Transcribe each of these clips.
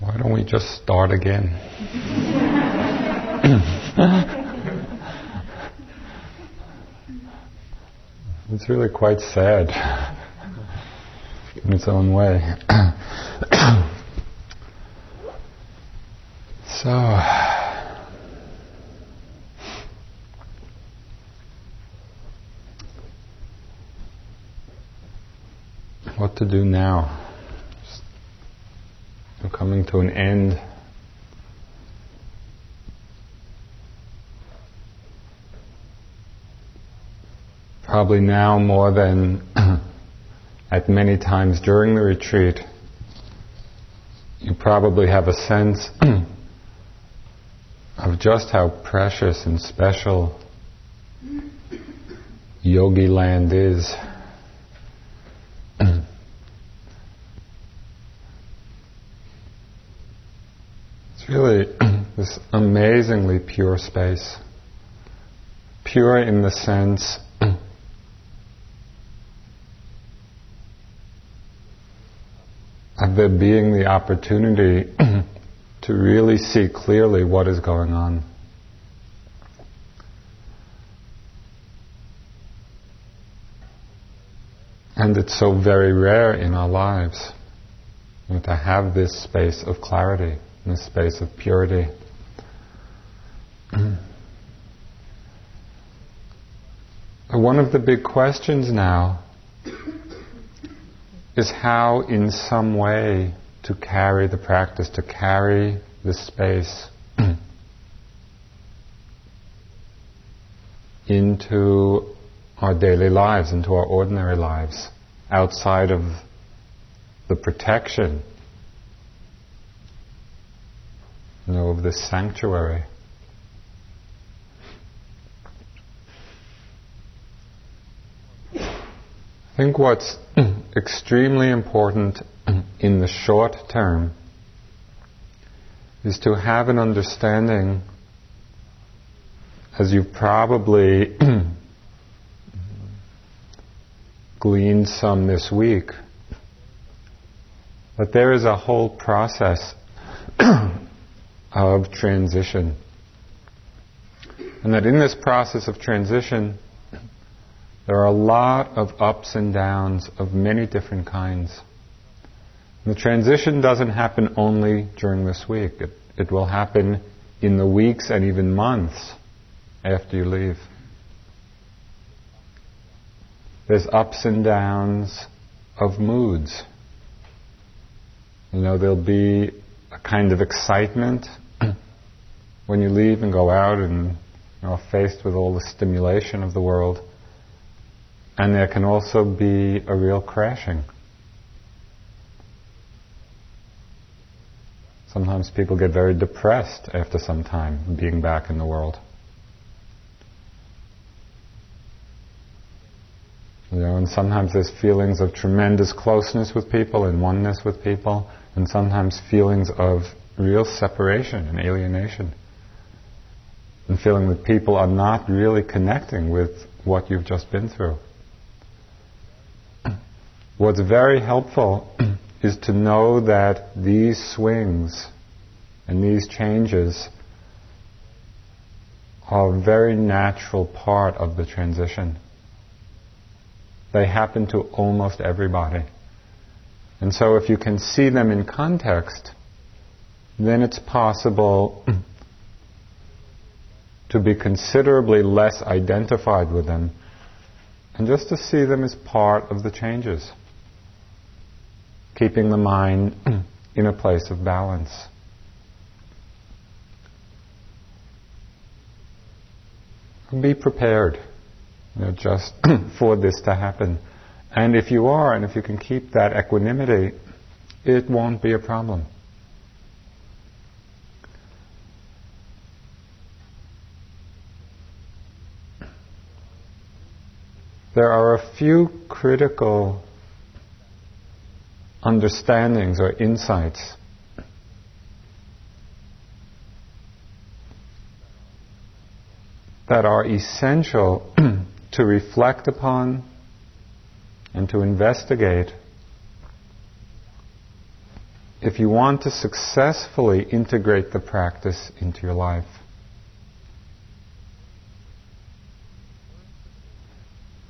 Why don't we just start again? it's really quite sad in its own way. so. What to do now? Coming to an end. Probably now more than at many times during the retreat, you probably have a sense of just how precious and special yogi land is. Really this amazingly pure space. Pure in the sense of there being the opportunity to really see clearly what is going on. And it's so very rare in our lives to have this space of clarity in a space of purity. One of the big questions now is how, in some way, to carry the practice, to carry the space into our daily lives, into our ordinary lives, outside of the protection you know, of this sanctuary. I think what's extremely important in the short term is to have an understanding, as you've probably gleaned some this week, that there is a whole process of transition. And that in this process of transition, there are a lot of ups and downs of many different kinds. The transition doesn't happen only during this week, it, it will happen in the weeks and even months after you leave. There's ups and downs of moods. You know, there'll be a kind of excitement when you leave and go out and you know, faced with all the stimulation of the world. And there can also be a real crashing. Sometimes people get very depressed after some time being back in the world. You know, and sometimes there's feelings of tremendous closeness with people and oneness with people, and sometimes feelings of real separation and alienation. And feeling that people are not really connecting with what you've just been through. What's very helpful is to know that these swings and these changes are a very natural part of the transition. They happen to almost everybody. And so if you can see them in context, then it's possible to be considerably less identified with them and just to see them as part of the changes, keeping the mind in a place of balance. Be prepared, you know, just for this to happen. And if you are, and if you can keep that equanimity, it won't be a problem. There are a few critical understandings or insights that are essential to reflect upon and to investigate if you want to successfully integrate the practice into your life.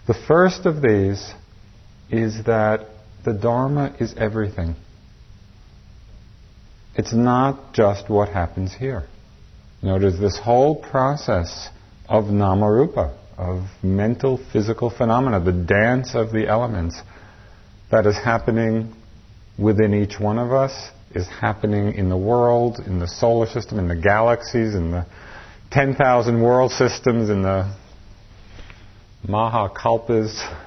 The first of these is that the Dharma is everything. It's not just what happens here. Notice this whole process of namarupa, of mental, physical phenomena, the dance of the elements that is happening within each one of us, is happening in the world, in the solar system, in the galaxies, in the 10,000 world systems, in the maha Mahakalpas.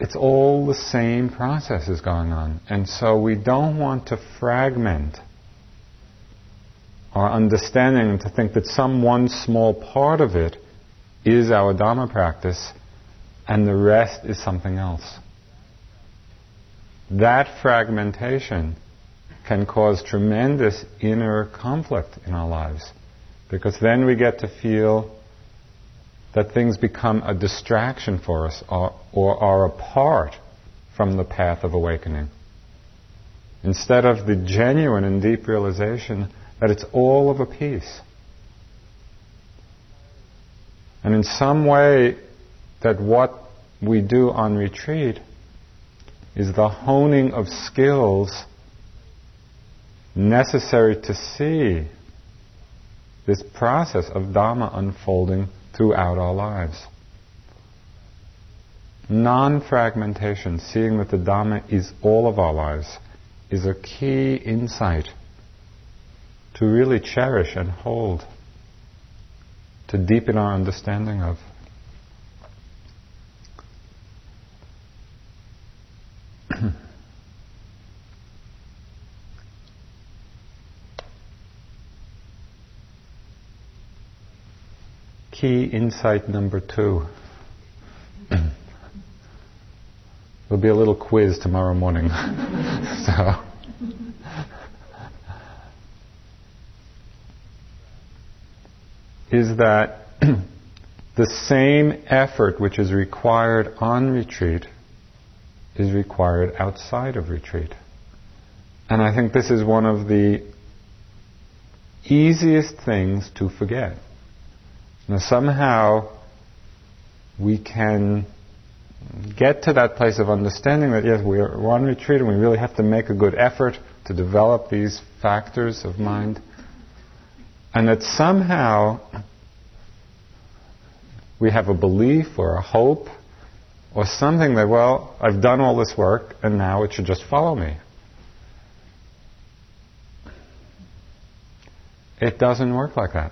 It's all the same processes going on. And so we don't want to fragment our understanding and to think that some one small part of it is our Dharma practice and the rest is something else. That fragmentation can cause tremendous inner conflict in our lives because then we get to feel that things become a distraction for us or, or are apart from the path of awakening. Instead of the genuine and deep realization that it's all of a piece. And in some way, that what we do on retreat is the honing of skills necessary to see this process of Dhamma unfolding throughout our lives. Non fragmentation, seeing that the Dhamma is all of our lives, is a key insight to really cherish and hold, to deepen our understanding of. Key insight number two. There'll be a little quiz tomorrow morning. so. Is that the same effort which is required on retreat is required outside of retreat. And I think this is one of the easiest things to forget. Now, somehow we can get to that place of understanding that yes, we're on retreat and we really have to make a good effort to develop these factors of mind. And that somehow we have a belief or a hope or something that, well, I've done all this work and now it should just follow me. It doesn't work like that.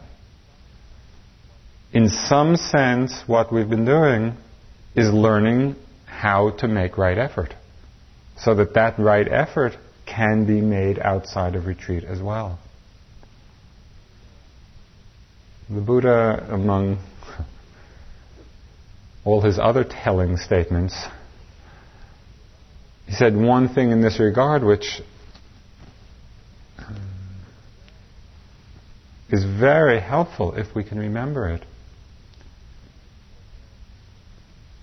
In some sense, what we've been doing is learning how to make right effort so that that right effort can be made outside of retreat as well. The Buddha, among all his other telling statements, he said one thing in this regard which is very helpful if we can remember it.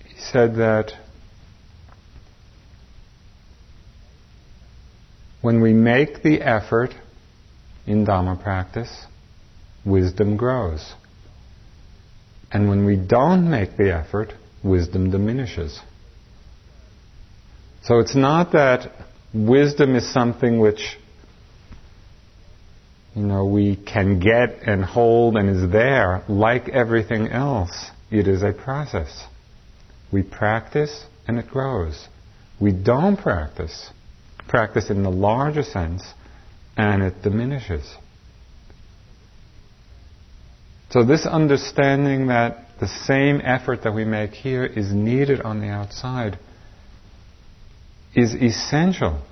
He said that when we make the effort in Dhamma practice, wisdom grows. And when we don't make the effort, wisdom diminishes. So it's not that wisdom is something which you know we can get and hold and is there like everything else. It is a process. We practice and it grows. We don't practice, practice in the larger sense, and it diminishes. So, this understanding that the same effort that we make here is needed on the outside is essential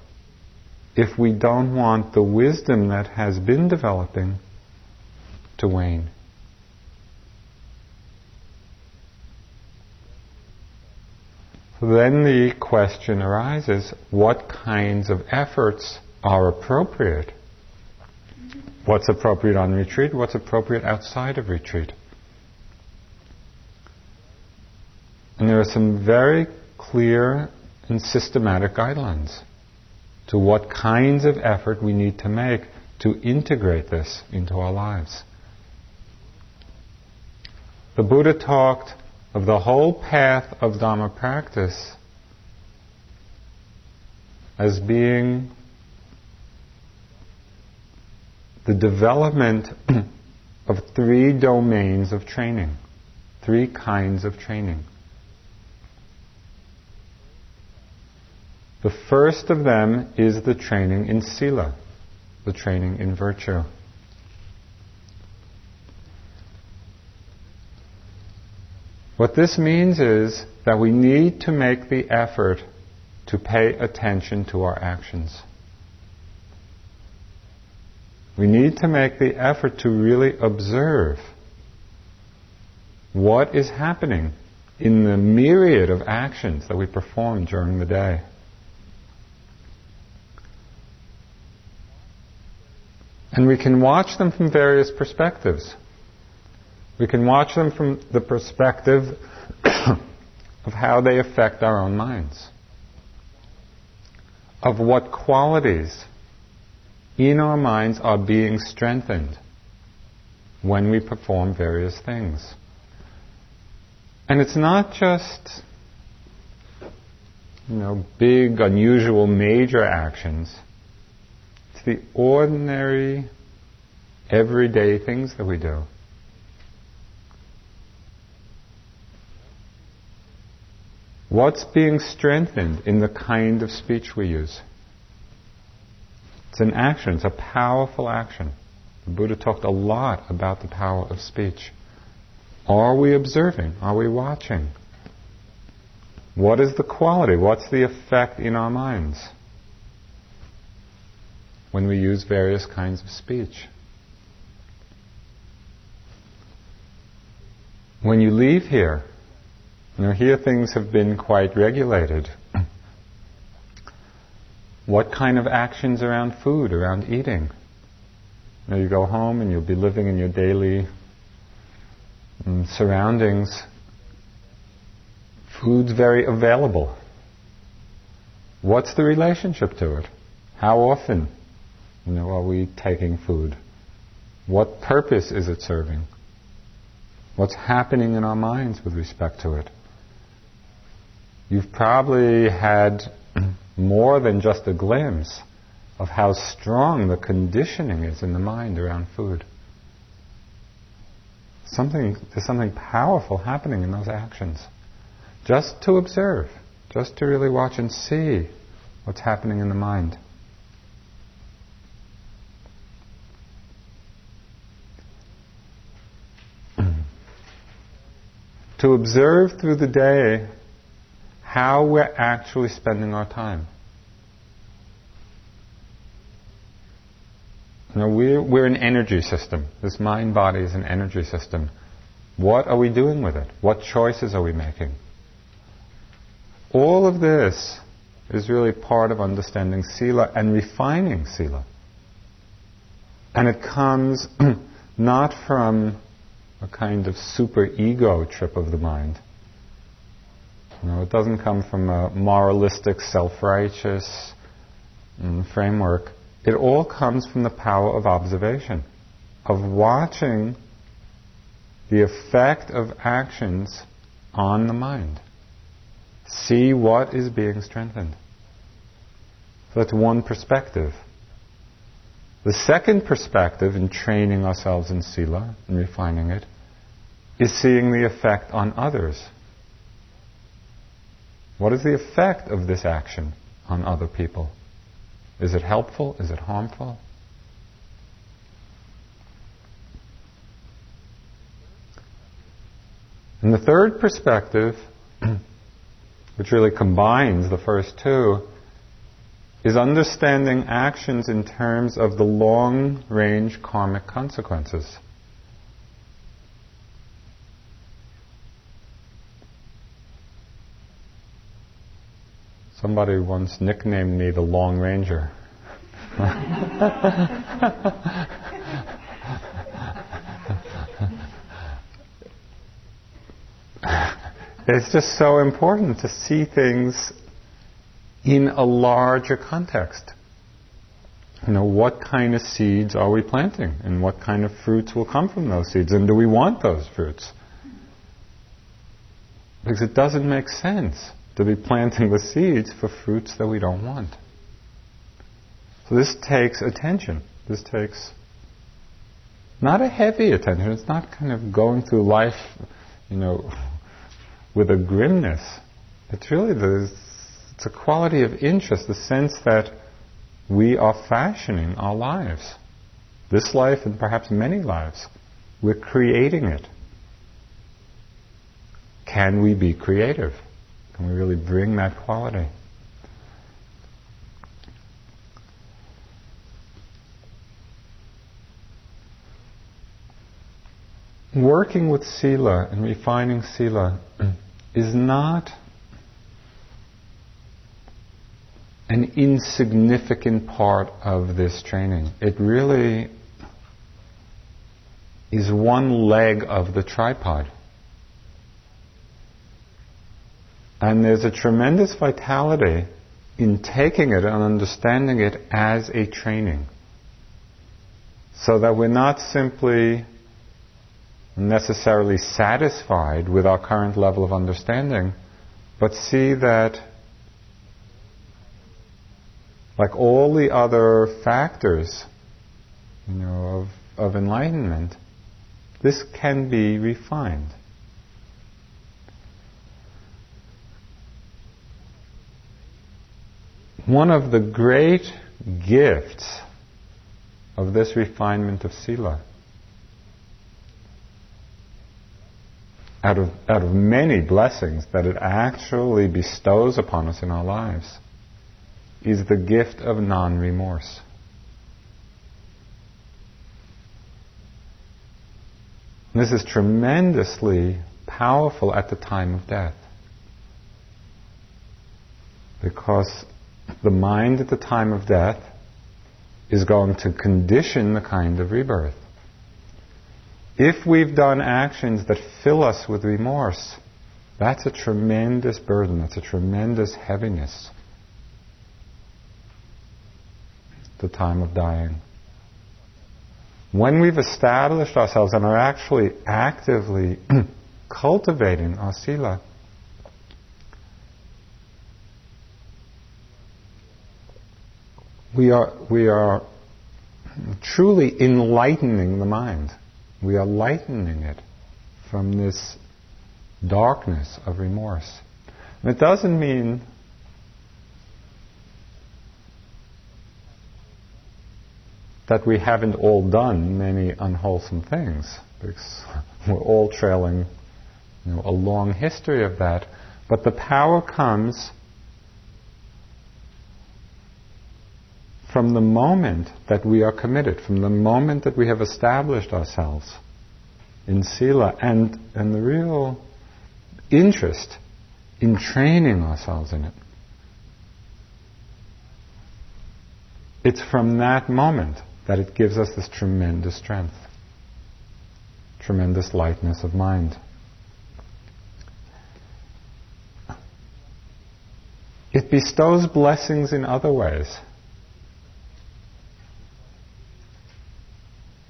if we don't want the wisdom that has been developing to wane. Then the question arises what kinds of efforts are appropriate What's appropriate on retreat? What's appropriate outside of retreat? And there are some very clear and systematic guidelines. to what kinds of effort we need to make to integrate this into our lives. The Buddha talked of the whole path of Dharma practice as being the development of three domains of training, three kinds of training. The first of them is the training in sila, the training in virtue. What this means is that we need to make the effort to pay attention to our actions. We need to make the effort to really observe what is happening in the myriad of actions that we perform during the day. And we can watch them from various perspectives. We can watch them from the perspective of how they affect our own minds, of what qualities in our minds are being strengthened when we perform various things. And it's not just, you know, big, unusual, major actions. It's the ordinary, everyday things that we do. What's being strengthened in the kind of speech we use? It's an action, it's a powerful action. The Buddha talked a lot about the power of speech. Are we observing? Are we watching? What is the quality? What's the effect in our minds when we use various kinds of speech? When you leave here, you know, here things have been quite regulated. What kind of actions around food, around eating? You, you go home and you'll be living in your daily um, surroundings. Food's very available. What's the relationship to it? How often, you know, are we taking food? What purpose is it serving? What's happening in our minds with respect to it? You've probably had more than just a glimpse of how strong the conditioning is in the mind around food. Something, there's something powerful happening in those actions. Just to observe, just to really watch and see what's happening in the mind. to observe through the day how we're actually spending our time. You know, we're, we're an energy system. This mind body is an energy system. What are we doing with it? What choices are we making? All of this is really part of understanding Sila and refining Sila. And it comes not from a kind of super ego trip of the mind you know, it doesn't come from a moralistic, self-righteous mm, framework. It all comes from the power of observation, of watching the effect of actions on the mind. See what is being strengthened. So that's one perspective. The second perspective in training ourselves in Sila and refining it is seeing the effect on others. What is the effect of this action on other people? Is it helpful? Is it harmful? And the third perspective, which really combines the first two, is understanding actions in terms of the long range karmic consequences. Somebody once nicknamed me the Long Ranger. it's just so important to see things in a larger context. You know, what kind of seeds are we planting? And what kind of fruits will come from those seeds? And do we want those fruits? Because it doesn't make sense to be planting the seeds for fruits that we don't want. So this takes attention. This takes not a heavy attention. It's not kind of going through life, you know, with a grimness. It's really the, it's a quality of interest, the sense that we are fashioning our lives. This life and perhaps many lives. We're creating it. Can we be creative? Can we really bring that quality? Working with Sila and refining Sila is not an insignificant part of this training. It really is one leg of the tripod. And there's a tremendous vitality in taking it and understanding it as a training. So that we're not simply necessarily satisfied with our current level of understanding, but see that, like all the other factors, you know, of, of enlightenment, this can be refined. One of the great gifts of this refinement of Sila, out of, out of many blessings that it actually bestows upon us in our lives, is the gift of non remorse. This is tremendously powerful at the time of death. Because the mind at the time of death is going to condition the kind of rebirth. If we've done actions that fill us with remorse, that's a tremendous burden, that's a tremendous heaviness. The time of dying. When we've established ourselves and are actually actively cultivating our sila, we are, we are truly enlightening the mind. We are lightening it from this darkness of remorse. And it doesn't mean that we haven't all done many unwholesome things, because we're all trailing you know, a long history of that. But the power comes from the moment that we are committed, from the moment that we have established ourselves in Sila, and, and the real interest in training ourselves in it. It's from that moment that it gives us this tremendous strength, tremendous lightness of mind. It bestows blessings in other ways.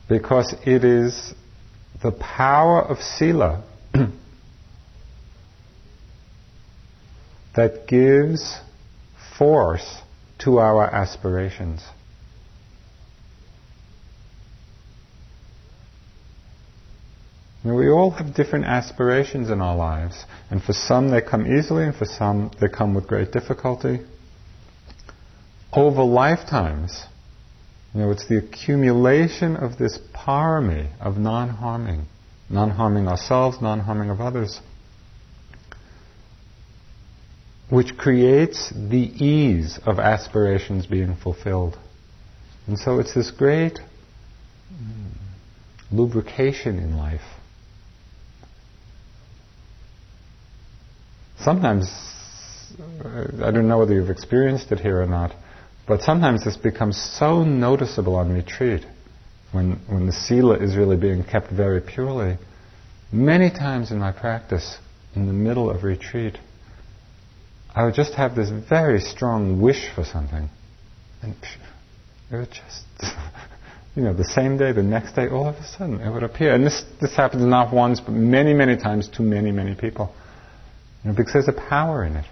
Because it is the power of Sila that gives force to our aspirations. Now, we all have different aspirations in our lives, and for some they come easily, and for some they come with great difficulty. Over lifetimes, you know, it's the accumulation of this parami of non-harming, non-harming ourselves, non-harming of others, which creates the ease of aspirations being fulfilled. And so it's this great lubrication in life. Sometimes, I don't know whether you've experienced it here or not, but sometimes this becomes so noticeable on retreat when, when the sila is really being kept very purely. Many times in my practice, in the middle of retreat, I would just have this very strong wish for something. And it would just, you know, the same day, the next day, all of a sudden it would appear. And this, this happens not once, but many, many times to many, many people. You know, because there's a power in it.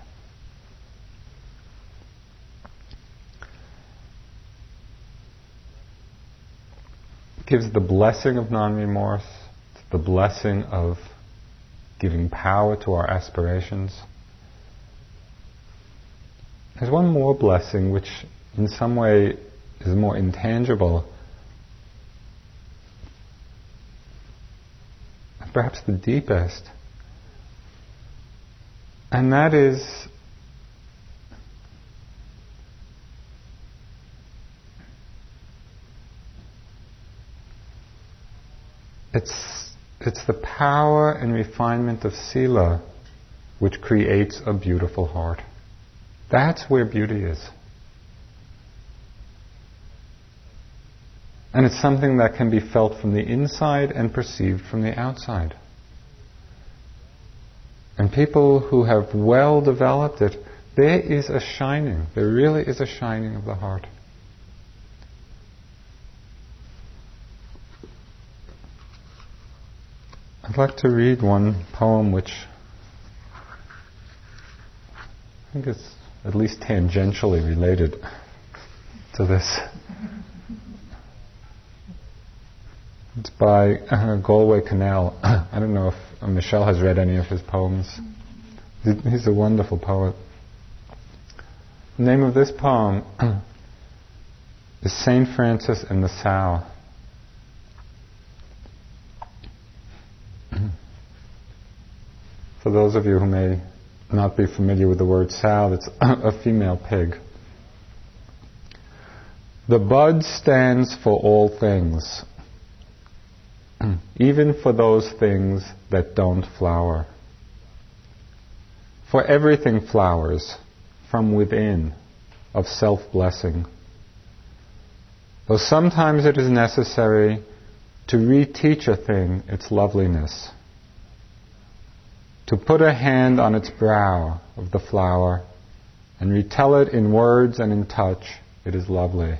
Gives the blessing of non remorse, the blessing of giving power to our aspirations. There's one more blessing which, in some way, is more intangible. Perhaps the deepest. And that is it's, it's the power and refinement of sila which creates a beautiful heart. That's where beauty is. And it's something that can be felt from the inside and perceived from the outside. And people who have well developed it, there is a shining. There really is a shining of the heart. I'd like to read one poem which I think is at least tangentially related to this. It's by uh, Galway Kinnell. I don't know if Michelle has read any of his poems. He's a wonderful poet. The name of this poem is St. Francis and the Sow. For those of you who may not be familiar with the word sow, it's a female pig. The bud stands for all things, even for those things that don't flower. For everything flowers from within of self blessing. Though sometimes it is necessary to reteach a thing its loveliness, to put a hand on its brow of the flower and retell it in words and in touch, it is lovely,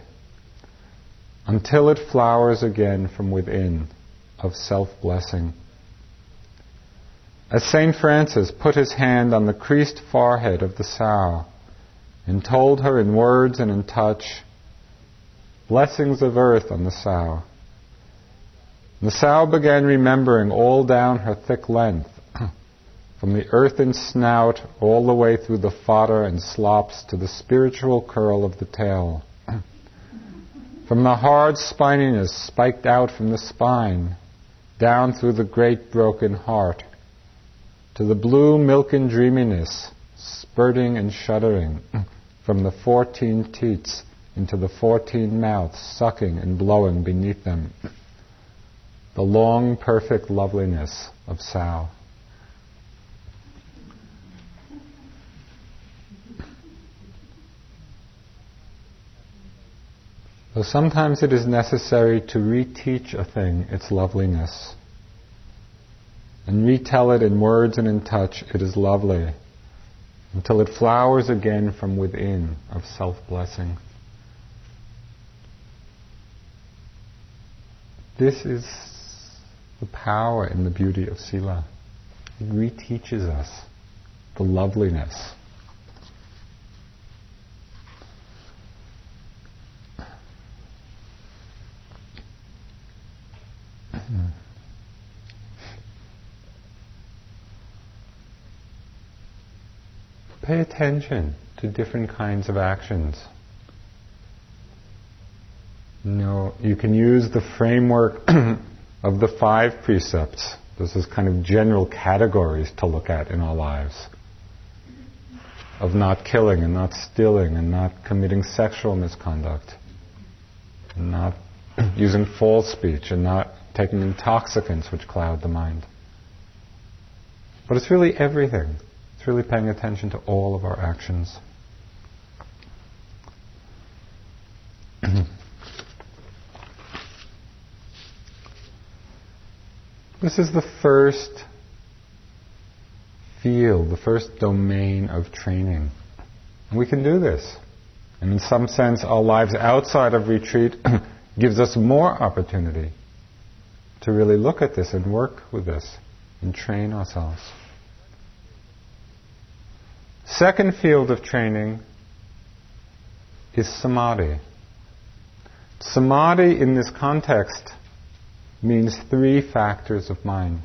until it flowers again from within of self blessing. As St. Francis put his hand on the creased forehead of the sow and told her in words and in touch, blessings of earth on the sow. The sow began remembering all down her thick length, from the earthen snout all the way through the fodder and slops to the spiritual curl of the tail. from the hard spininess spiked out from the spine down through the great broken heart, to the blue milken dreaminess, spurting and shuddering from the fourteen teats into the fourteen mouths, sucking and blowing beneath them. The long, perfect loveliness of Sow. So sometimes it is necessary to reteach a thing its loveliness. And retell it in words and in touch, it is lovely, until it flowers again from within of self blessing. This is the power and the beauty of Sila. It reteaches us the loveliness Pay attention to different kinds of actions. You know, you can use the framework of the five precepts. This is kind of general categories to look at in our lives. Of not killing and not stealing and not committing sexual misconduct. And not using false speech and not taking intoxicants which cloud the mind. But it's really everything. It's really paying attention to all of our actions. this is the first field, the first domain of training. And we can do this. And in some sense, our lives outside of retreat gives us more opportunity to really look at this and work with this and train ourselves. Second field of training is samadhi. Samadhi in this context means three factors of mind.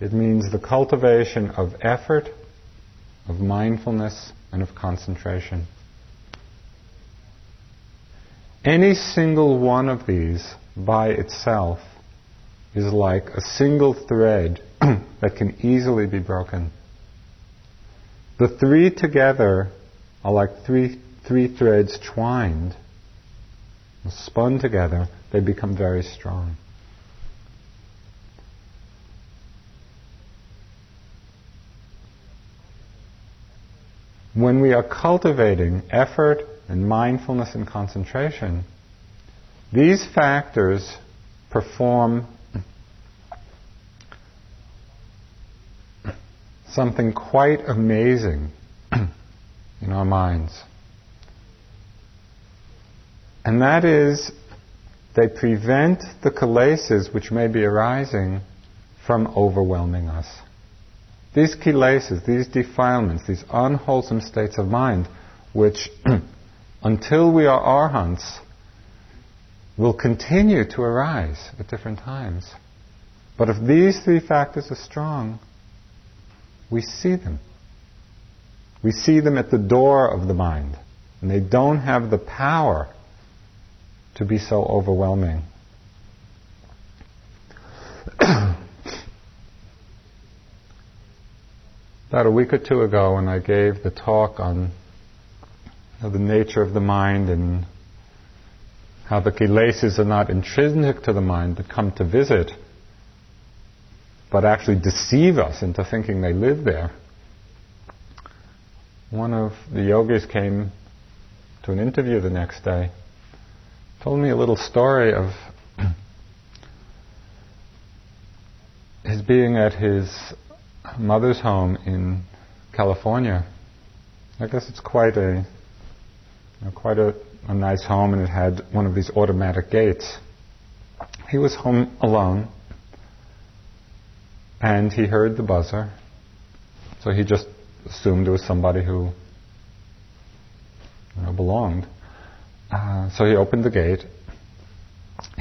It means the cultivation of effort, of mindfulness, and of concentration. Any single one of these by itself is like a single thread that can easily be broken. The three together are like three, three threads twined, spun together, they become very strong. When we are cultivating effort and mindfulness and concentration, these factors perform something quite amazing in our minds. And that is, they prevent the kilesas which may be arising from overwhelming us. These kilesas, these defilements, these unwholesome states of mind, which until we are arhants, will continue to arise at different times. But if these three factors are strong, we see them. We see them at the door of the mind, and they don't have the power to be so overwhelming. About a week or two ago, when I gave the talk on the nature of the mind and how the kilesas are not intrinsic to the mind but come to visit, but actually deceive us into thinking they live there. One of the yogis came to an interview the next day, told me a little story of his being at his mother's home in California. I guess it's quite a you know, quite a, a nice home, and it had one of these automatic gates. He was home alone, and he heard the buzzer, so he just assumed it was somebody who you know, belonged. Uh, so he opened the gate.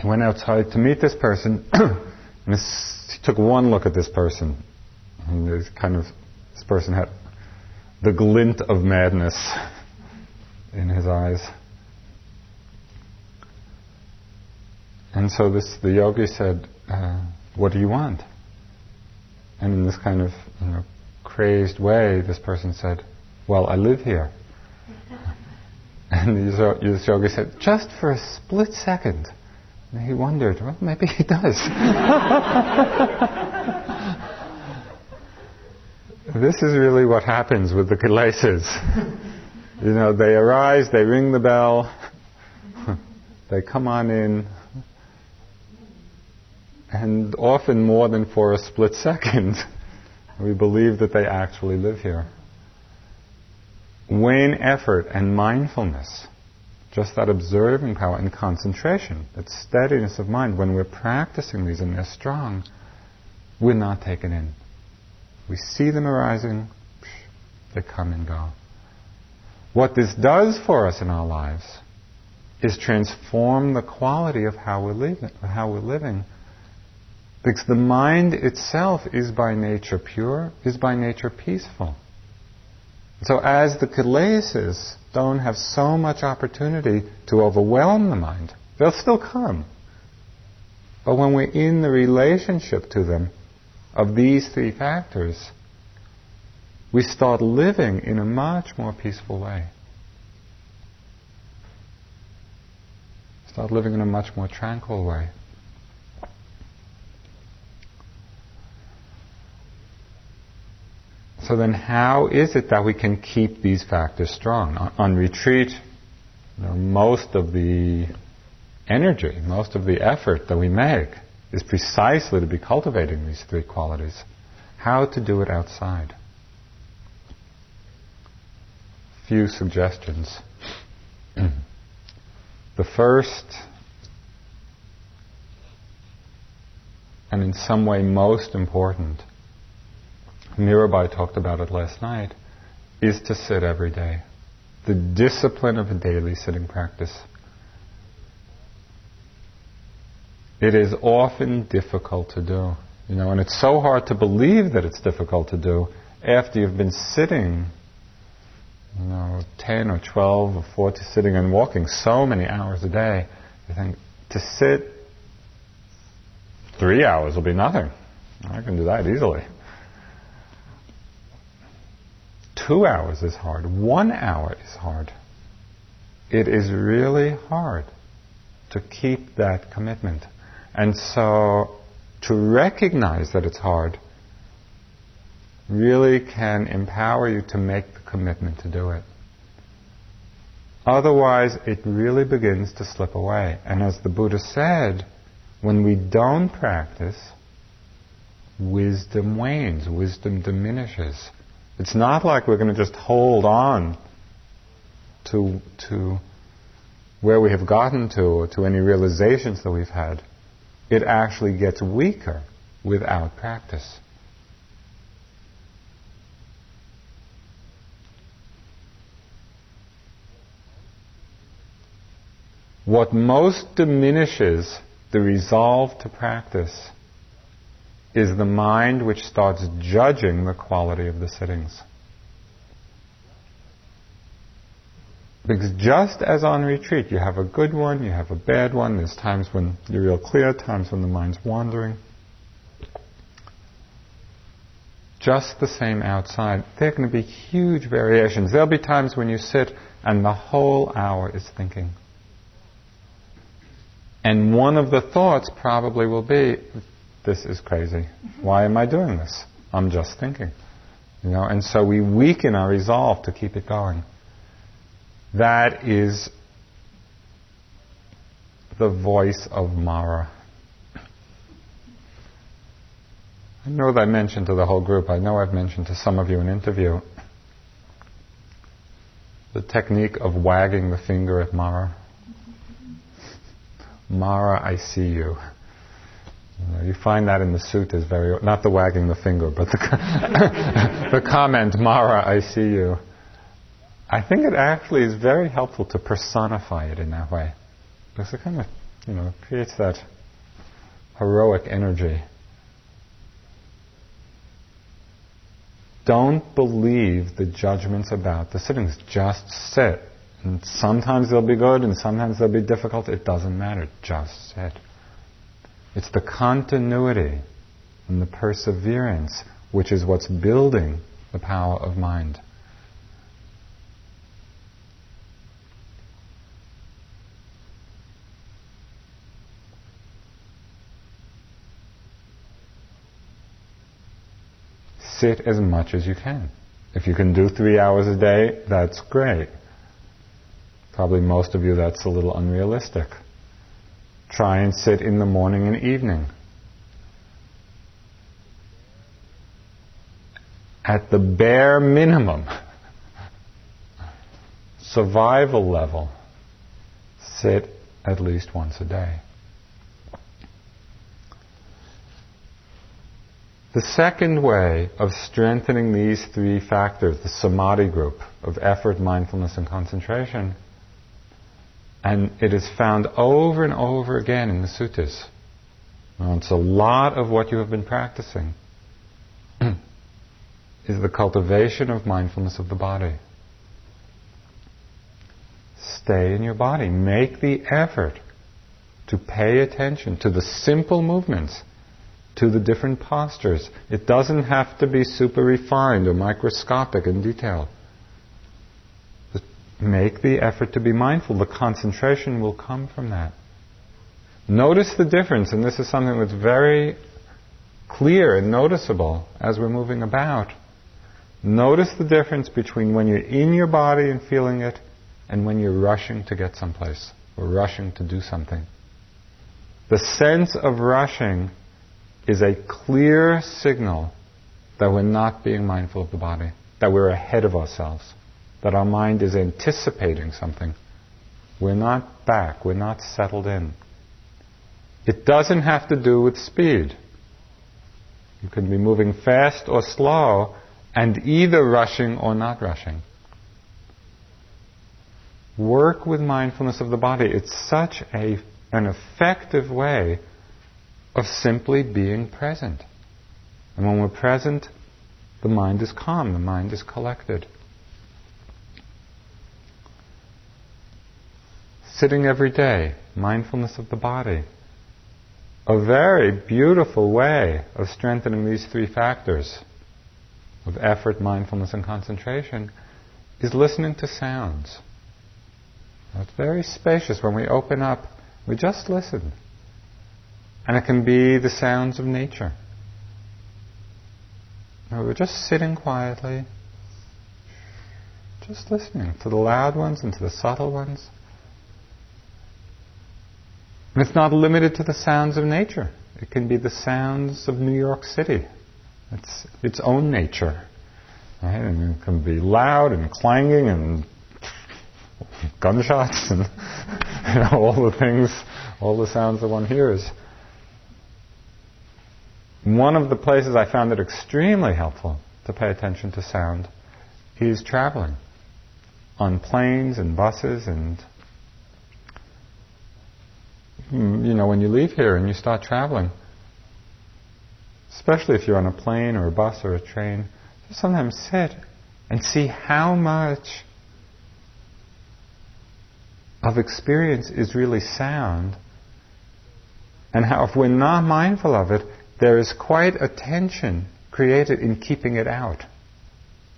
He went outside to meet this person, and he took one look at this person, and this kind of this person had the glint of madness in his eyes. And so this, the yogi said, uh, "What do you want?" And in this kind of you know, crazed way, this person said, "Well, I live here." and this yogi said, "Just for a split second. And he wondered, well, maybe he does. this is really what happens with the kilesas. You know, they arise, they ring the bell, they come on in, and often more than for a split second, we believe that they actually live here. When effort and mindfulness, just that observing power and concentration, that steadiness of mind, when we're practicing these and they're strong, we're not taken in. We see them arising, they come and go. What this does for us in our lives is transform the quality of how we're how we're living. Because the mind itself is by nature pure, is by nature peaceful. So as the kilesas don't have so much opportunity to overwhelm the mind, they'll still come. But when we're in the relationship to them of these three factors, we start living in a much more peaceful way. Start living in a much more tranquil way. So then, how is it that we can keep these factors strong? On, on retreat, you know, most of the energy, most of the effort that we make is precisely to be cultivating these three qualities. how to do it outside. Few suggestions. the first, and in some way most important, Mirabai talked about it last night, is to sit every day. The discipline of a daily sitting practice. It is often difficult to do. You know, and it's so hard to believe that it's difficult to do after you've been sitting, you know, 10 or 12 or 40, sitting and walking so many hours a day. You think, to sit three hours will be nothing. I can do that easily. Two hours is hard. One hour is hard. It is really hard to keep that commitment. And so to recognize that it's hard really can empower you to make the commitment to do it. Otherwise, it really begins to slip away. And as the Buddha said, when we don't practice, wisdom wanes, wisdom diminishes. It's not like we're going to just hold on to, to where we have gotten to or to any realizations that we've had. It actually gets weaker without practice. What most diminishes the resolve to practice is the mind which starts judging the quality of the sittings. Because just as on retreat, you have a good one, you have a bad one, there's times when you're real clear, times when the mind's wandering. Just the same outside. There are going to be huge variations. There'll be times when you sit and the whole hour is thinking. And one of the thoughts probably will be, this is crazy. Why am I doing this? I'm just thinking. You know, and so we weaken our resolve to keep it going. That is the voice of Mara. I know that I mentioned to the whole group, I know I've mentioned to some of you in interview, the technique of wagging the finger at Mara. Mara, I see you. You, you, find that in the suttas very, not the wagging the finger, but the, the comment, Mara, I see you. I think it actually is very helpful to personify it in that way. Because it kind of, you know, creates that heroic energy. Don't believe the judgments about the sittings. Just sit. And sometimes they'll be good and sometimes they'll be difficult. It doesn't matter. Just sit. It's the continuity and the perseverance which is what's building the power of mind. Sit as much as you can. If you can do three hours a day, that's great. Probably most of you, that's a little unrealistic. Try and sit in the morning and evening. At the bare minimum, survival level, sit at least once a day. The second way of strengthening these three factors, the samadhi group of effort, mindfulness, and concentration, and it is found over and over again in the suttas. Now, it's a lot of what you have been practicing is the cultivation of mindfulness of the body. Stay in your body. Make the effort to pay attention to the simple movements, to the different postures. It doesn't have to be super refined or microscopic in detail. Make the effort to be mindful. The concentration will come from that. Notice the difference, and this is something that's very clear and noticeable as we're moving about. Notice the difference between when you're in your body and feeling it and when you're rushing to get someplace or rushing to do something. The sense of rushing is a clear signal that we're not being mindful of the body, that we're ahead of ourselves, that our mind is anticipating something. We're not back, we're not settled in. It doesn't have to do with speed. You can be moving fast or slow and either rushing or not rushing. Work with mindfulness of the body. It's such a, an effective way of simply being present. And when we're present, the mind is calm, the mind is collected. Sitting every day, mindfulness of the body. A very beautiful way of strengthening these three factors of effort, mindfulness, and concentration is listening to sounds. It's very spacious. When we open up, we just listen. And it can be the sounds of nature. we're just sitting quietly, just listening to the loud ones and to the subtle ones. And it's not limited to the sounds of nature. It can be the sounds of New York City. It's its own nature. Right? And it can be loud and clanging and gunshots and you know, all the things, all the sounds that one hears. One of the places I found it extremely helpful to pay attention to sound is traveling on planes and buses and you know when you leave here and you start traveling especially if you're on a plane or a bus or a train just sometimes sit and see how much of experience is really sound and how if we're not mindful of it there is quite a tension created in keeping it out.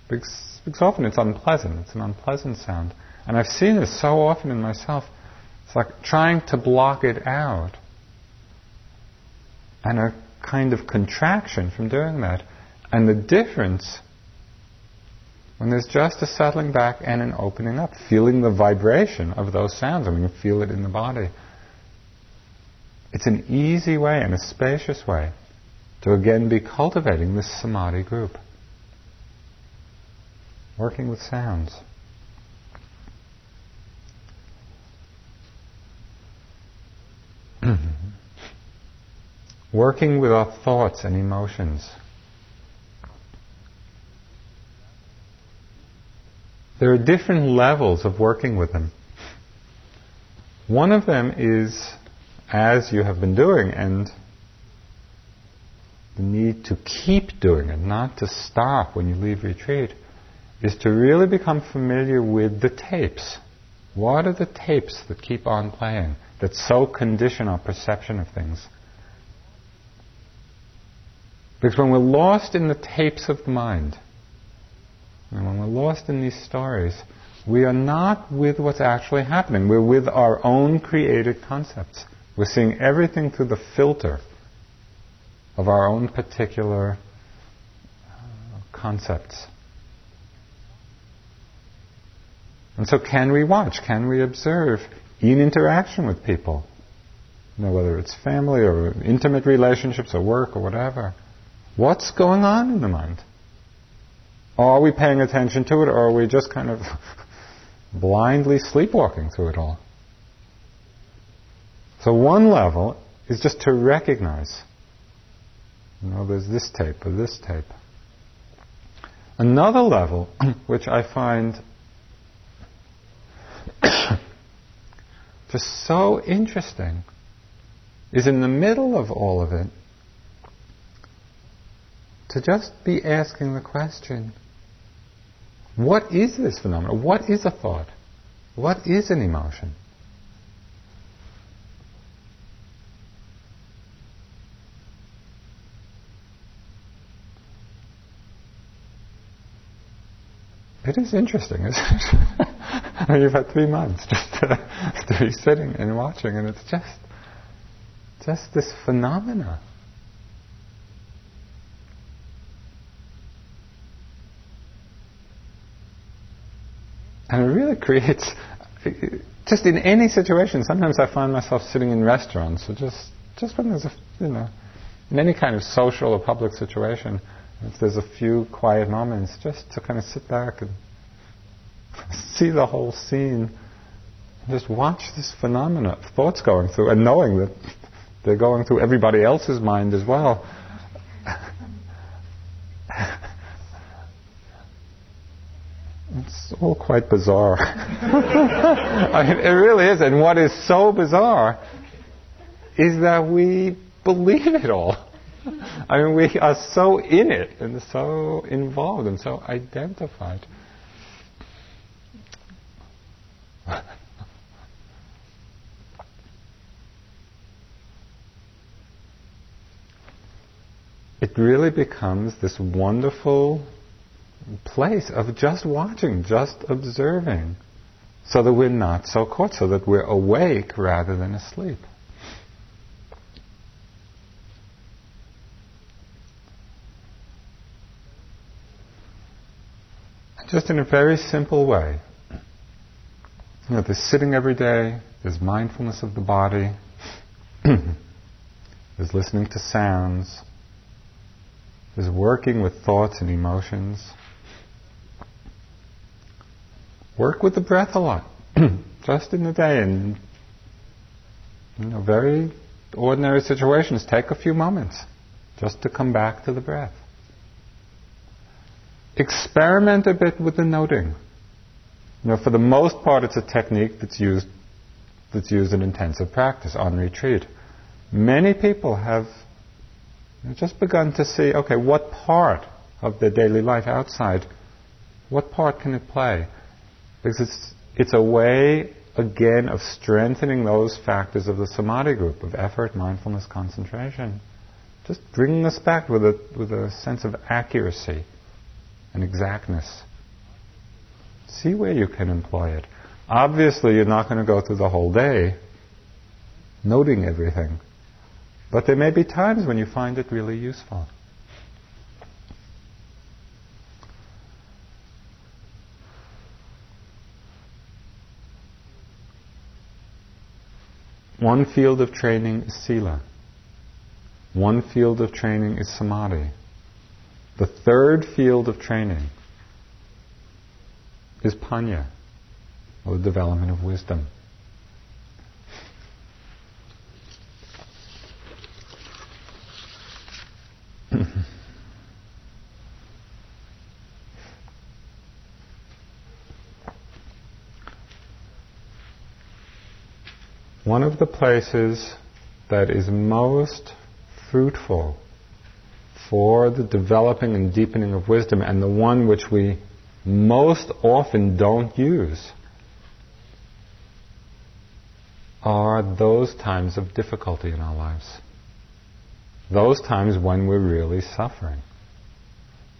Because, because often it's unpleasant, it's an unpleasant sound. And I've seen this so often in myself. It's like trying to block it out. And a kind of contraction from doing that. And the difference when there's just a settling back and an opening up, feeling the vibration of those sounds. I mean, you feel it in the body. It's an easy way and a spacious way to again be cultivating this samadhi group. Working with sounds. Working with our thoughts and emotions. There are different levels of working with them. One of them is, as you have been doing, and the need to keep doing it, not to stop when you leave retreat, is to really become familiar with the tapes. What are the tapes that keep on playing, that so condition our perception of things? Because when we're lost in the tapes of the mind, and when we're lost in these stories, we are not with what's actually happening. We're with our own created concepts. We're seeing everything through the filter of our own particular uh, concepts. And so, can we watch? Can we observe in interaction with people? You know, whether it's family or intimate relationships or work or whatever. What's going on in the mind? Are we paying attention to it or are we just kind of blindly sleepwalking through it all? So, one level is just to recognize you know, there's this tape or this tape. Another level, which I find just so interesting, is in the middle of all of it to just be asking the question what is this phenomenon? What is a thought? What is an emotion? It is interesting, isn't it? I mean, you've had three months just to, to be sitting and watching, and it's just, just this phenomena. And it really creates, just in any situation, sometimes I find myself sitting in restaurants, or just, just when there's a, you know, in any kind of social or public situation, If there's a few quiet moments, just to kind of sit back and see the whole scene. Just watch this phenomena, thoughts going through, and knowing that they're going through everybody else's mind as well. It's all quite bizarre. I mean, it really is. And what is so bizarre is that we believe it all. I mean, we are so in it and so involved and so identified. it really becomes this wonderful place of just watching, just observing, so that we're not so caught, so that we're awake rather than asleep. Just in a very simple way. You know, there's sitting every day, there's mindfulness of the body, there's listening to sounds, there's working with thoughts and emotions. Work with the breath a lot, just in the day, and you know, very ordinary situations. Take a few moments just to come back to the breath. Experiment a bit with the noting. You know, for the most part, it's a technique that's used that's used in intensive practice on retreat. Many people have just begun to see, okay, what part of their daily life outside, what part can it play? Because it's, it's a way, again, of strengthening those factors of the samadhi group of effort, mindfulness, concentration. Just bringing us back with a, with a sense of accuracy and exactness. See where you can employ it. Obviously, you're not going to go through the whole day noting everything. But there may be times when you find it really useful. One field of training is sila. One field of training is samadhi. The third field of training is pañña, or the development of wisdom. One of the places that is most fruitful for the developing and deepening of wisdom, and the one which we most often don't use, are those times of difficulty in our lives those times when we're really suffering.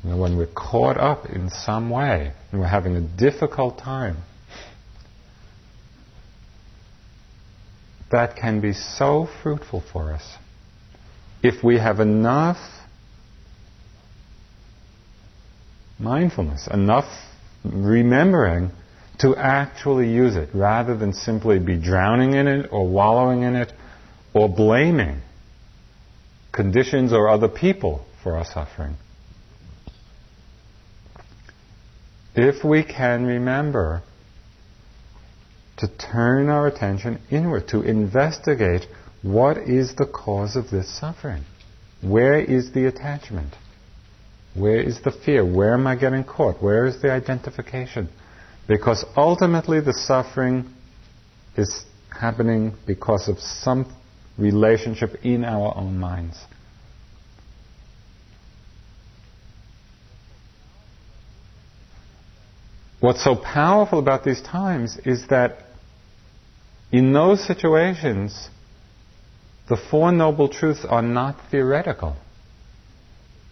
You know, when we're caught up in some way and we're having a difficult time. That can be so fruitful for us. If we have enough mindfulness, enough remembering to actually use it rather than simply be drowning in it or wallowing in it or blaming conditions or other people for our suffering. If we can remember to turn our attention inward, to investigate what is the cause of this suffering? Where is the attachment? Where is the fear? Where am I getting caught? Where is the identification? Because ultimately the suffering is happening because of some relationship in our own minds. What's so powerful about these times is that in those situations, the Four Noble Truths are not theoretical.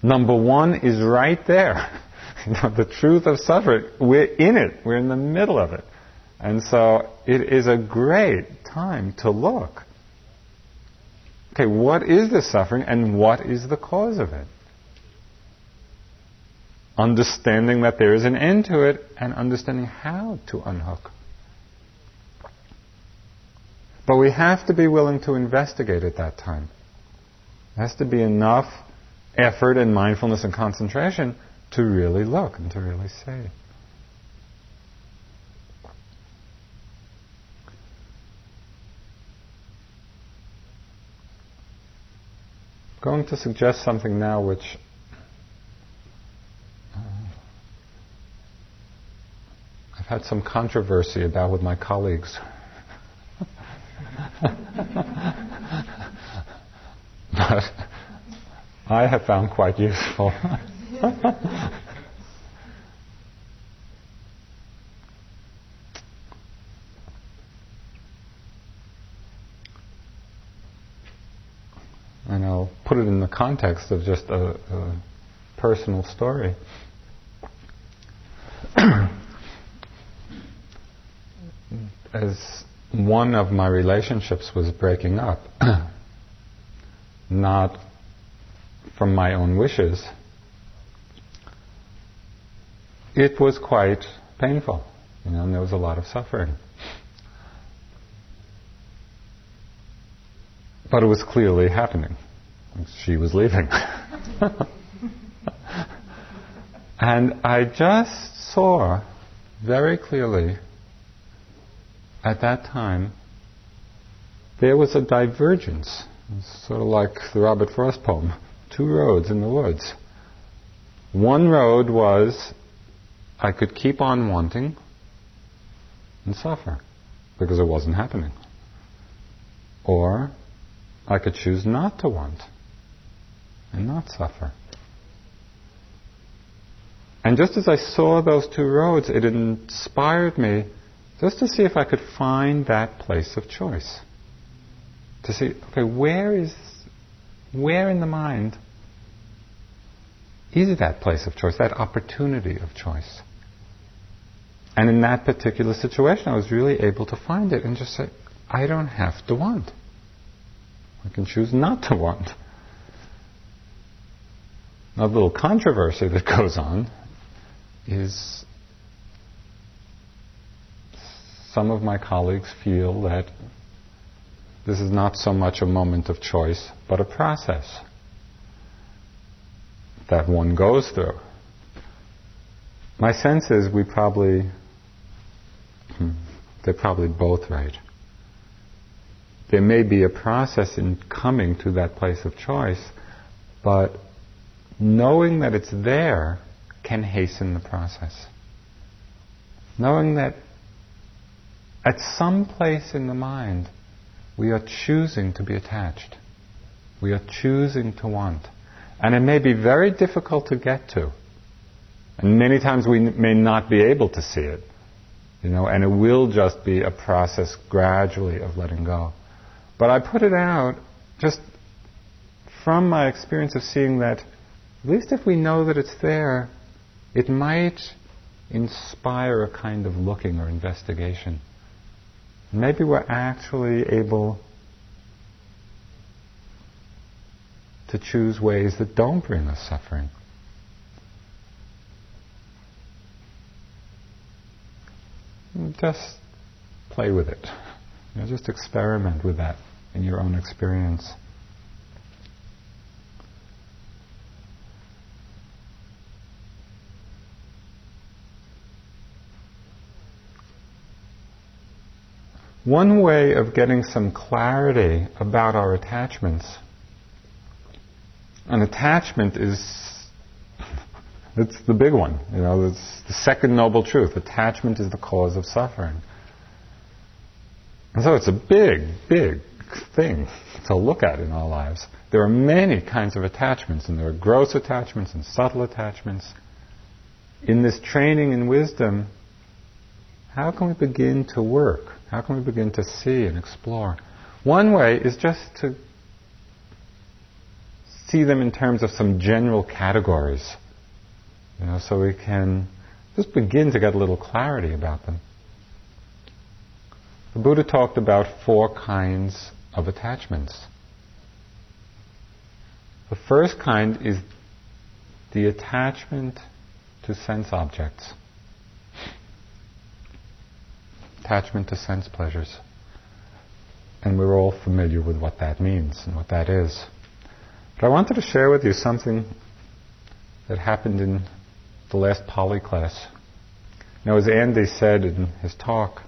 Number one is right there. the truth of suffering. We're in it. We're in the middle of it. And so it is a great time to look okay, what is the suffering and what is the cause of it? Understanding that there is an end to it and understanding how to unhook. But we have to be willing to investigate at that time. There has to be enough effort and mindfulness and concentration to really look and to really see. I'm going to suggest something now which uh, I've had some controversy about with my colleagues. But I have found quite useful. and I'll put it in the context of just a, a personal story. As one of my relationships was breaking up, not from my own wishes, it was quite painful, you know, and there was a lot of suffering. But it was clearly happening. She was leaving. and I just saw very clearly at that time there was a divergence. Sort of like the Robert Frost poem two roads in the woods. One road was I could keep on wanting and suffer because it wasn't happening. Or I could choose not to want and not suffer. And just as I saw those two roads, it inspired me just to see if I could find that place of choice. To see, okay, where is, where in the mind is that place of choice, that opportunity of choice? And in that particular situation, I was really able to find it and just say, I don't have to want. I can choose not to want. Now, the little controversy that goes on is some of my colleagues feel that this is not so much a moment of choice, but a process that one goes through. My sense is we probably, hmm, they're probably both right there may be a process in coming to that place of choice, but knowing that it's there can hasten the process. Knowing that at some place in the mind we are choosing to be attached. We are choosing to want. And it may be very difficult to get to. And many times we may not be able to see it. You know, and it will just be a process gradually of letting go. But I put it out just from my experience of seeing that, at least if we know that it's there, it might inspire a kind of looking or investigation. Maybe we're actually able to choose ways that don't bring us suffering. Just play with it. You know, just experiment with that in your own experience. One way of getting some clarity about our attachments, an attachment is it's the big one. You know, it's the second noble truth. Attachment is the cause of suffering. And so it's a big, big thing to look at in our lives. There are many kinds of attachments, and there are gross attachments and subtle attachments. In this training in wisdom, how can we begin to work? How can we begin to see and explore? One way is just to see them in terms of some general categories, you know, so we can just begin to get a little clarity about them. The Buddha talked about four kinds of attachments. The first kind is the attachment to sense objects, attachment to sense pleasures. And we're all familiar with what that means and what that is. But I wanted to share with you something that happened in the last Pali class. Now, as Andy said in his talk,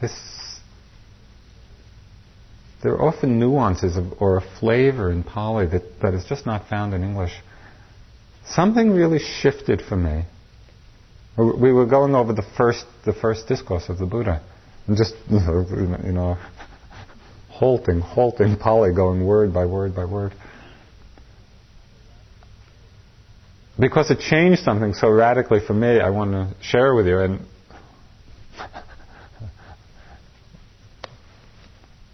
this, there are often nuances of, or a flavor in Pali that, that is just not found in English. Something really shifted for me. We were going over the first, the first discourse of the Buddha, and just you know, halting, halting Pali, going word by word by word. Because it changed something so radically for me, I want to share with you. And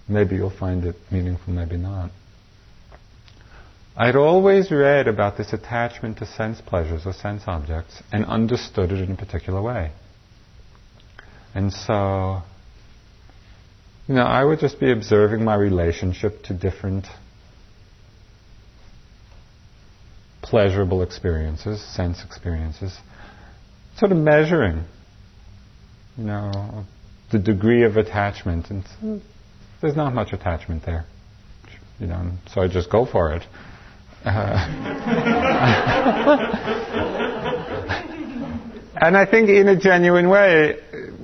maybe you'll find it meaningful, maybe not. I'd always read about this attachment to sense pleasures or sense objects and understood it in a particular way. And so, you know, I would just be observing my relationship to different pleasurable experiences, sense experiences, sort of measuring, you know, the degree of attachment. And there's not much attachment there, you know, so I just go for it. Uh, and I think in a genuine way,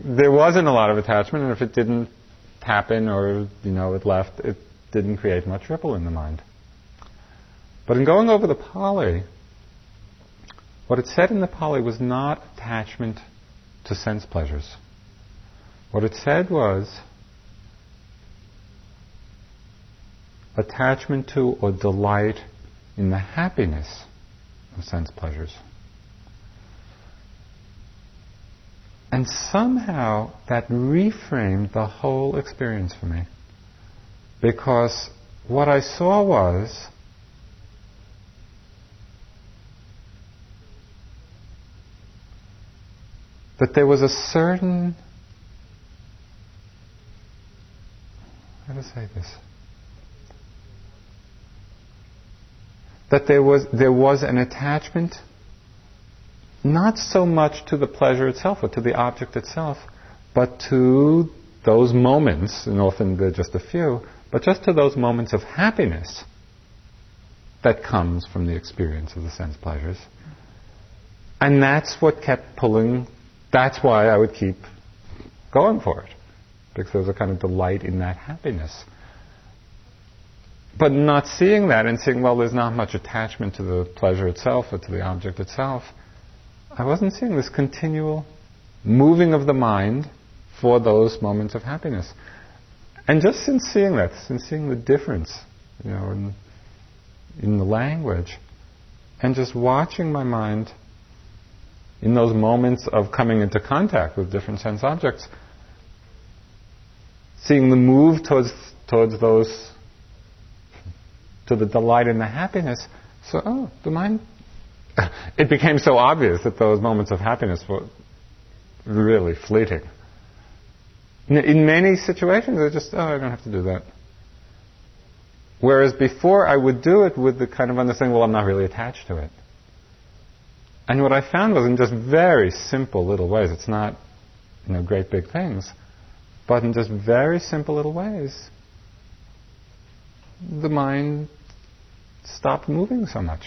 there wasn't a lot of attachment, and if it didn't happen or, you know, it left, it didn't create much ripple in the mind. But in going over the Pali, what it said in the Pali was not attachment to sense pleasures. What it said was attachment to or delight in the happiness of sense pleasures. And somehow that reframed the whole experience for me. Because what I saw was that there was a certain how to say this that there was, there was an attachment not so much to the pleasure itself or to the object itself, but to those moments, and often they're just a few, but just to those moments of happiness that comes from the experience of the sense pleasures. And that's what kept pulling, that's why I would keep going for it. Because there's a kind of delight in that happiness. But not seeing that and seeing, well, there's not much attachment to the pleasure itself or to the object itself, I wasn't seeing this continual moving of the mind for those moments of happiness. And just since seeing that, since seeing the difference, you know, in, in the language, and just watching my mind in those moments of coming into contact with different sense objects, seeing the move towards towards those to the delight and the happiness. So, oh, the mind. it became so obvious that those moments of happiness were really fleeting. In many situations, I just, oh, I don't have to do that. Whereas before, I would do it with the kind of understanding, well, I'm not really attached to it. And what I found was in just very simple little ways, it's not, you know, great big things, but in just very simple little ways, the mind stopped moving so much,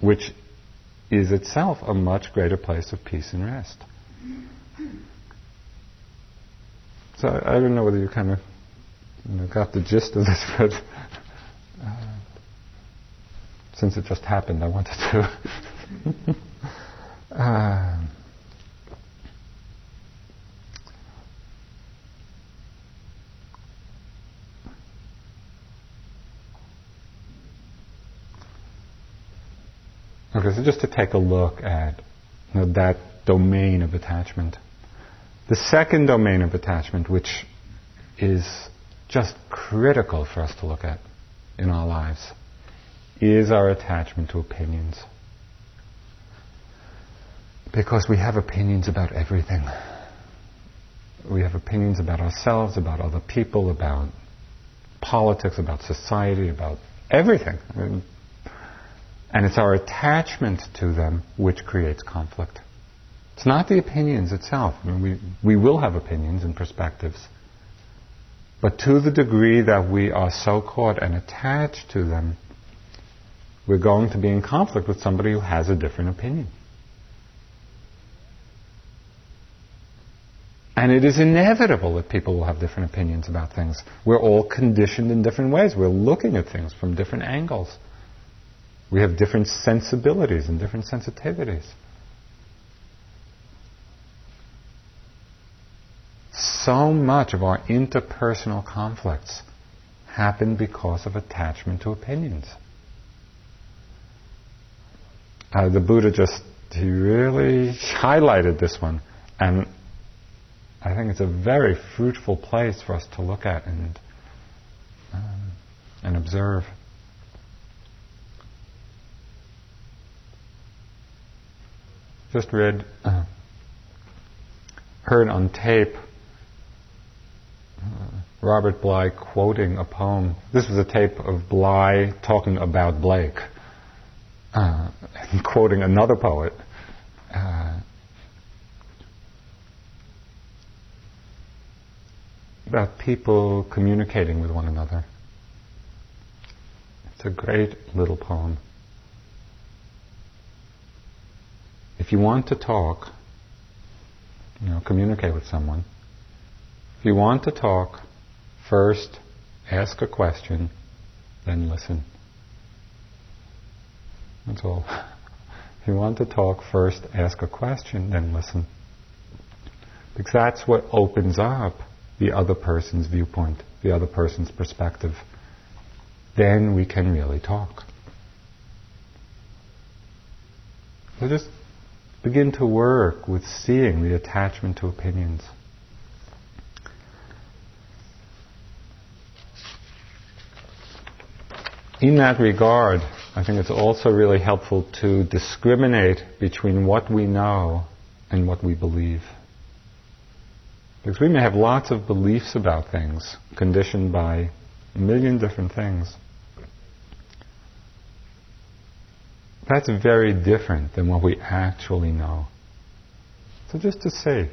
which is itself a much greater place of peace and rest. So I, I don't know whether you kind of you know, got the gist of this, but uh, since it just happened, I wanted to. uh, Okay, so just to take a look at you know, that domain of attachment. The second domain of attachment, which is just critical for us to look at in our lives, is our attachment to opinions. Because we have opinions about everything. We have opinions about ourselves, about other people, about politics, about society, about everything. I mean, and it's our attachment to them which creates conflict. It's not the opinions itself. I mean, we, we will have opinions and perspectives. But to the degree that we are so caught and attached to them, we're going to be in conflict with somebody who has a different opinion. And it is inevitable that people will have different opinions about things. We're all conditioned in different ways. We're looking at things from different angles. We have different sensibilities and different sensitivities. So much of our interpersonal conflicts happen because of attachment to opinions. Uh, the Buddha just, he really highlighted this one. And I think it's a very fruitful place for us to look at and, um, and observe. Just read, uh, heard on tape uh, Robert Bly quoting a poem. This was a tape of Bly talking about Blake, uh, quoting another poet. Uh, about people communicating with one another. It's a great little poem. If you want to talk, you know, communicate with someone. If you want to talk, first ask a question, then listen. That's all. If you want to talk, first ask a question, then listen. Because that's what opens up the other person's viewpoint, the other person's perspective. Then we can really talk. So just begin to work with seeing the attachment to opinions. In that regard, I think it's also really helpful to discriminate between what we know and what we believe. Because we may have lots of beliefs about things, conditioned by a million different things. That's very different than what we actually know. So just to see,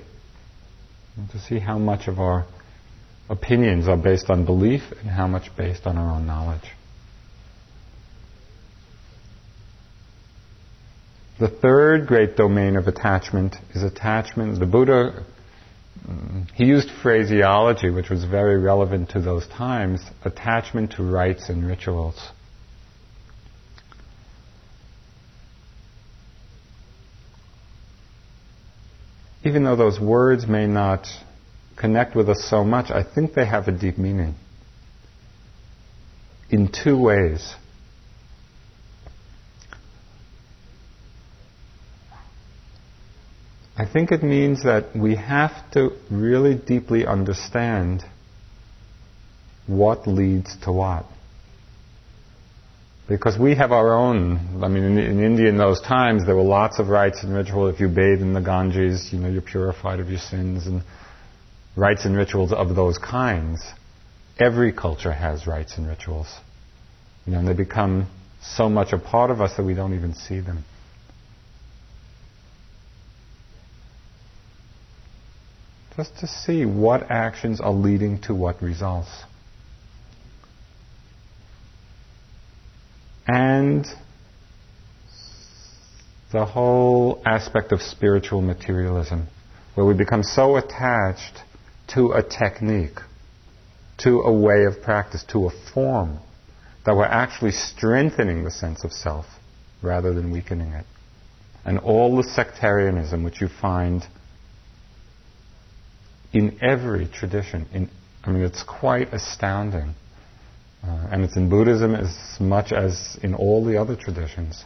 to see how much of our opinions are based on belief and how much based on our own knowledge. The third great domain of attachment is attachment. The Buddha mm, he used phraseology which was very relevant to those times attachment to rites and rituals. Even though those words may not connect with us so much, I think they have a deep meaning in two ways. I think it means that we have to really deeply understand what leads to what. Because we have our own, I mean, in, in, India in those times, there were lots of rites and rituals. If you bathe in the Ganges, you know, you're purified of your sins, and rites and rituals of those kinds. Every culture has rites and rituals. You know, and they become so much a part of us that we don't even see them. just to see what actions are leading to what results. And the whole aspect of spiritual materialism, where we become so attached to a technique, to a way of practice, to a form, that we're actually strengthening the sense of self rather than weakening it. And all the sectarianism which you find in every tradition. In, I mean, it's quite astounding. Uh, and it's in Buddhism as much as in all the other traditions.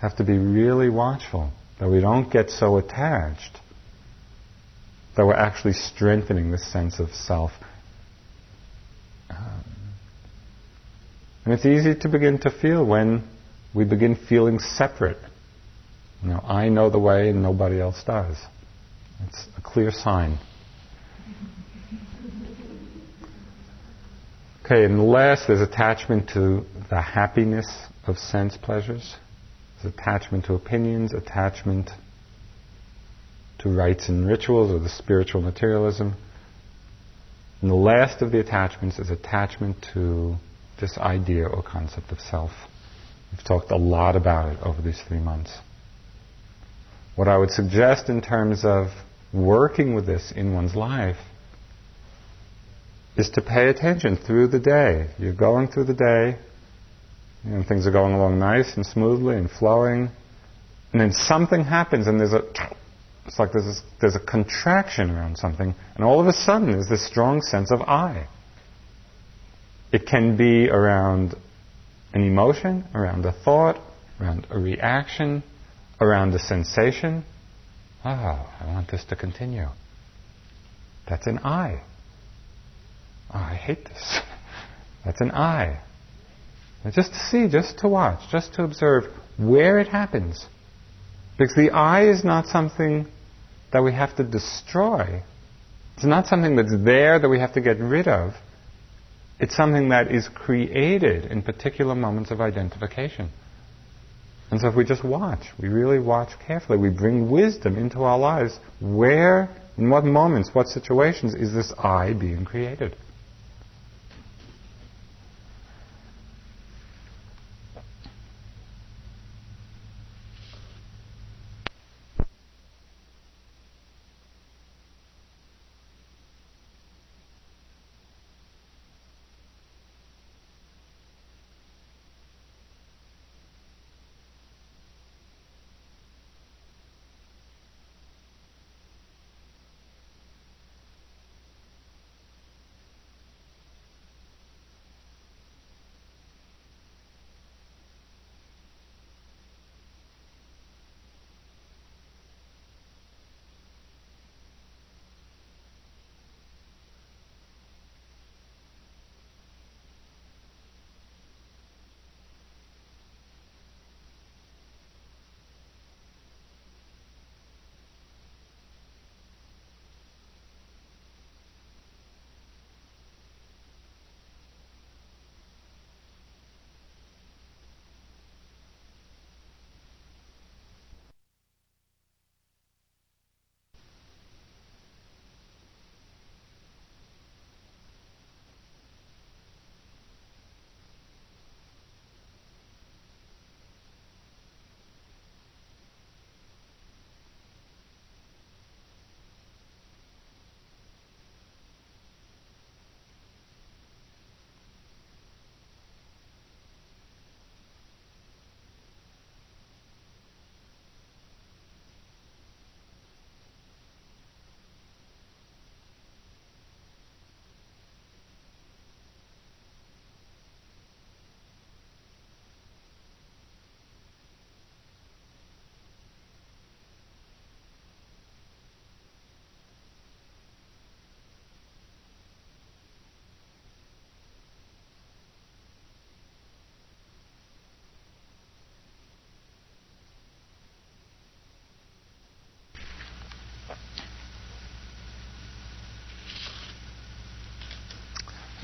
Have to be really watchful that we don't get so attached that we're actually strengthening this sense of self. Um, and it's easy to begin to feel when we begin feeling separate. You know, I know the way and nobody else does. It's a clear sign. Okay, and last, there's attachment to the happiness of sense pleasures. There's attachment to opinions, attachment to rites and rituals, or the spiritual materialism. And the last of the attachments is attachment to this idea or concept of self. We've talked a lot about it over these three months. What I would suggest in terms of working with this in one's life is to pay attention through the day. You're going through the day, and things are going along nice and smoothly and flowing, and then something happens, and there's a it's like there's, there's a contraction around something, and all of a sudden there's this strong sense of I. It can be around an emotion, around a thought, around a reaction, around a sensation. Oh, I want this to continue. That's an I. Oh, I hate this. That's an I. just to see, just to watch, just to observe where it happens. Because the I is not something that we have to destroy. It's not something that's there that we have to get rid of. It's something that is created in particular moments of identification. And so if we just watch, we really watch carefully, we bring wisdom into our lives, where, in what moments, what situations is this I being created?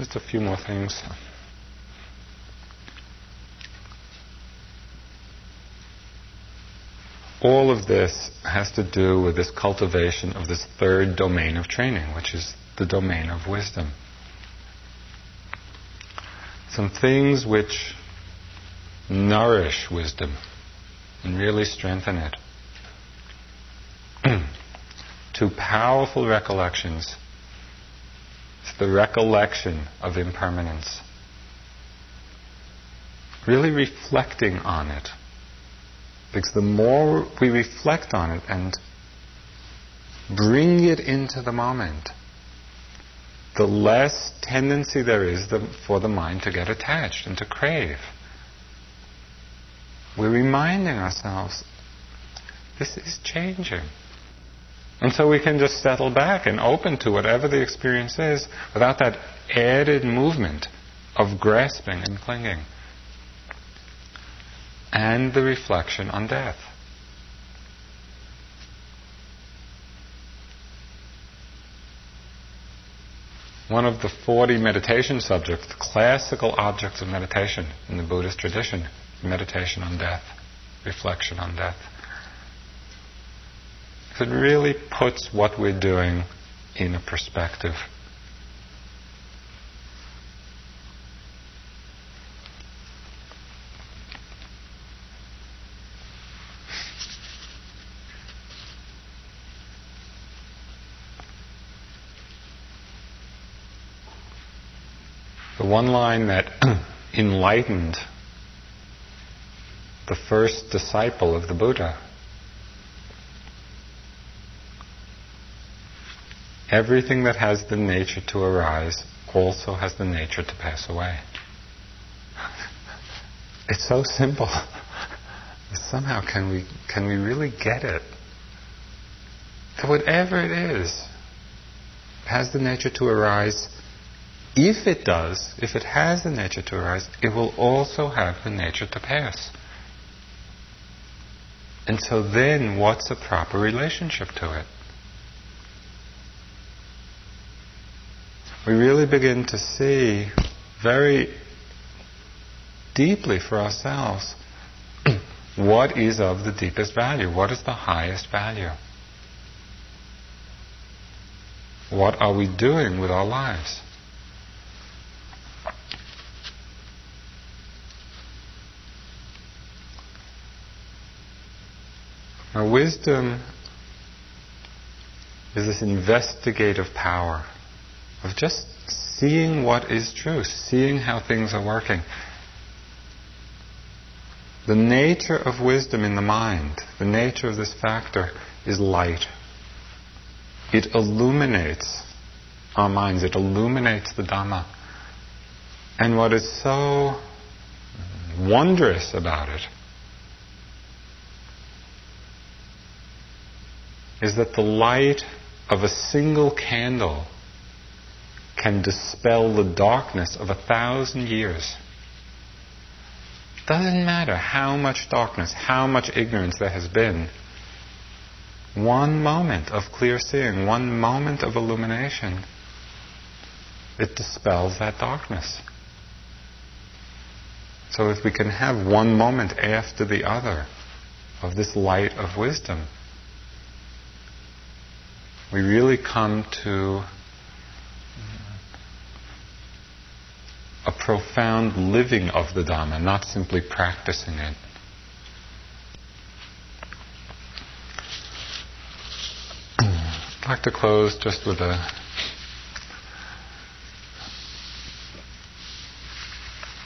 Just a few more things. All of this has to do with this cultivation of this third domain of training, which is the domain of wisdom. Some things which nourish wisdom and really strengthen it. Two powerful recollections it's the recollection of impermanence. Really reflecting on it. Because the more we reflect on it and bring it into the moment, the less tendency there is for the mind to get attached and to crave. We're reminding ourselves this is changing. And so we can just settle back and open to whatever the experience is without that added movement of grasping and clinging. And the reflection on death. One of the 40 meditation subjects, the classical objects of meditation in the Buddhist tradition, meditation on death, reflection on death that really puts what we're doing in a perspective. The one line that enlightened the first disciple of the Buddha Everything that has the nature to arise also has the nature to pass away. It's so simple. Somehow can we can we really get it? That whatever it is has the nature to arise. If it does, if it has the nature to arise, it will also have the nature to pass. And so then what's a proper relationship to it? We really begin to see very deeply for ourselves what is of the deepest value, what is the highest value. What are we doing with our lives? Now, wisdom is this investigative power of just seeing what is true, seeing how things are working. The nature of wisdom in the mind, the nature of this factor, is light. It illuminates our minds, it illuminates the Dhamma. And what is so wondrous about it is that the light of a single candle can dispel the darkness of a thousand years. Doesn't matter how much darkness, how much ignorance there has been. One moment of clear seeing, one moment of illumination, it dispels that darkness. So if we can have one moment after the other of this light of wisdom, we really come to a profound living of the Dhamma, not simply practicing it. I'd like to close just with a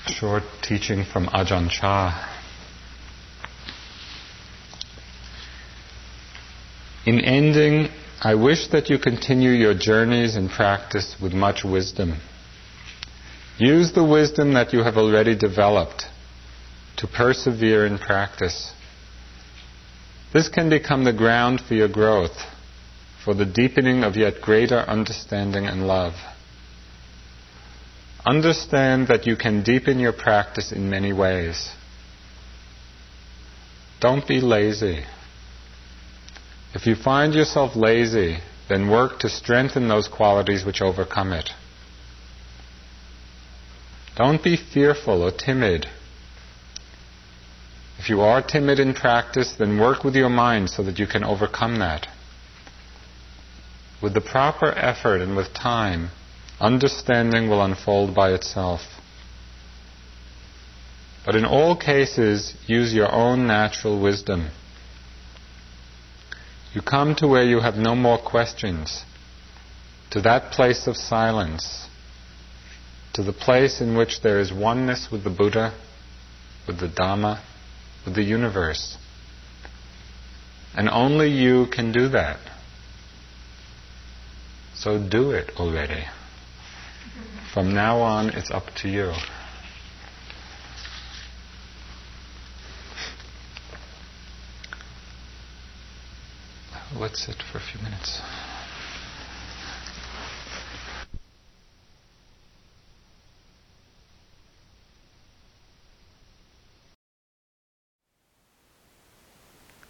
short teaching from Ajahn Chah. In ending, I wish that you continue your journeys and practice with much wisdom. Use the wisdom that you have already developed to persevere in practice. This can become the ground for your growth, for the deepening of yet greater understanding and love. Understand that you can deepen your practice in many ways. Don't be lazy. If you find yourself lazy, then work to strengthen those qualities which overcome it. Don't be fearful or timid. If you are timid in practice, then work with your mind so that you can overcome that. With the proper effort and with time, understanding will unfold by itself. But in all cases, use your own natural wisdom. You come to where you have no more questions, to that place of silence to the place in which there is oneness with the Buddha, with the Dhamma, with the universe. And only you can do that. So do it already. From now on, it's up to you. Let's sit for a few minutes.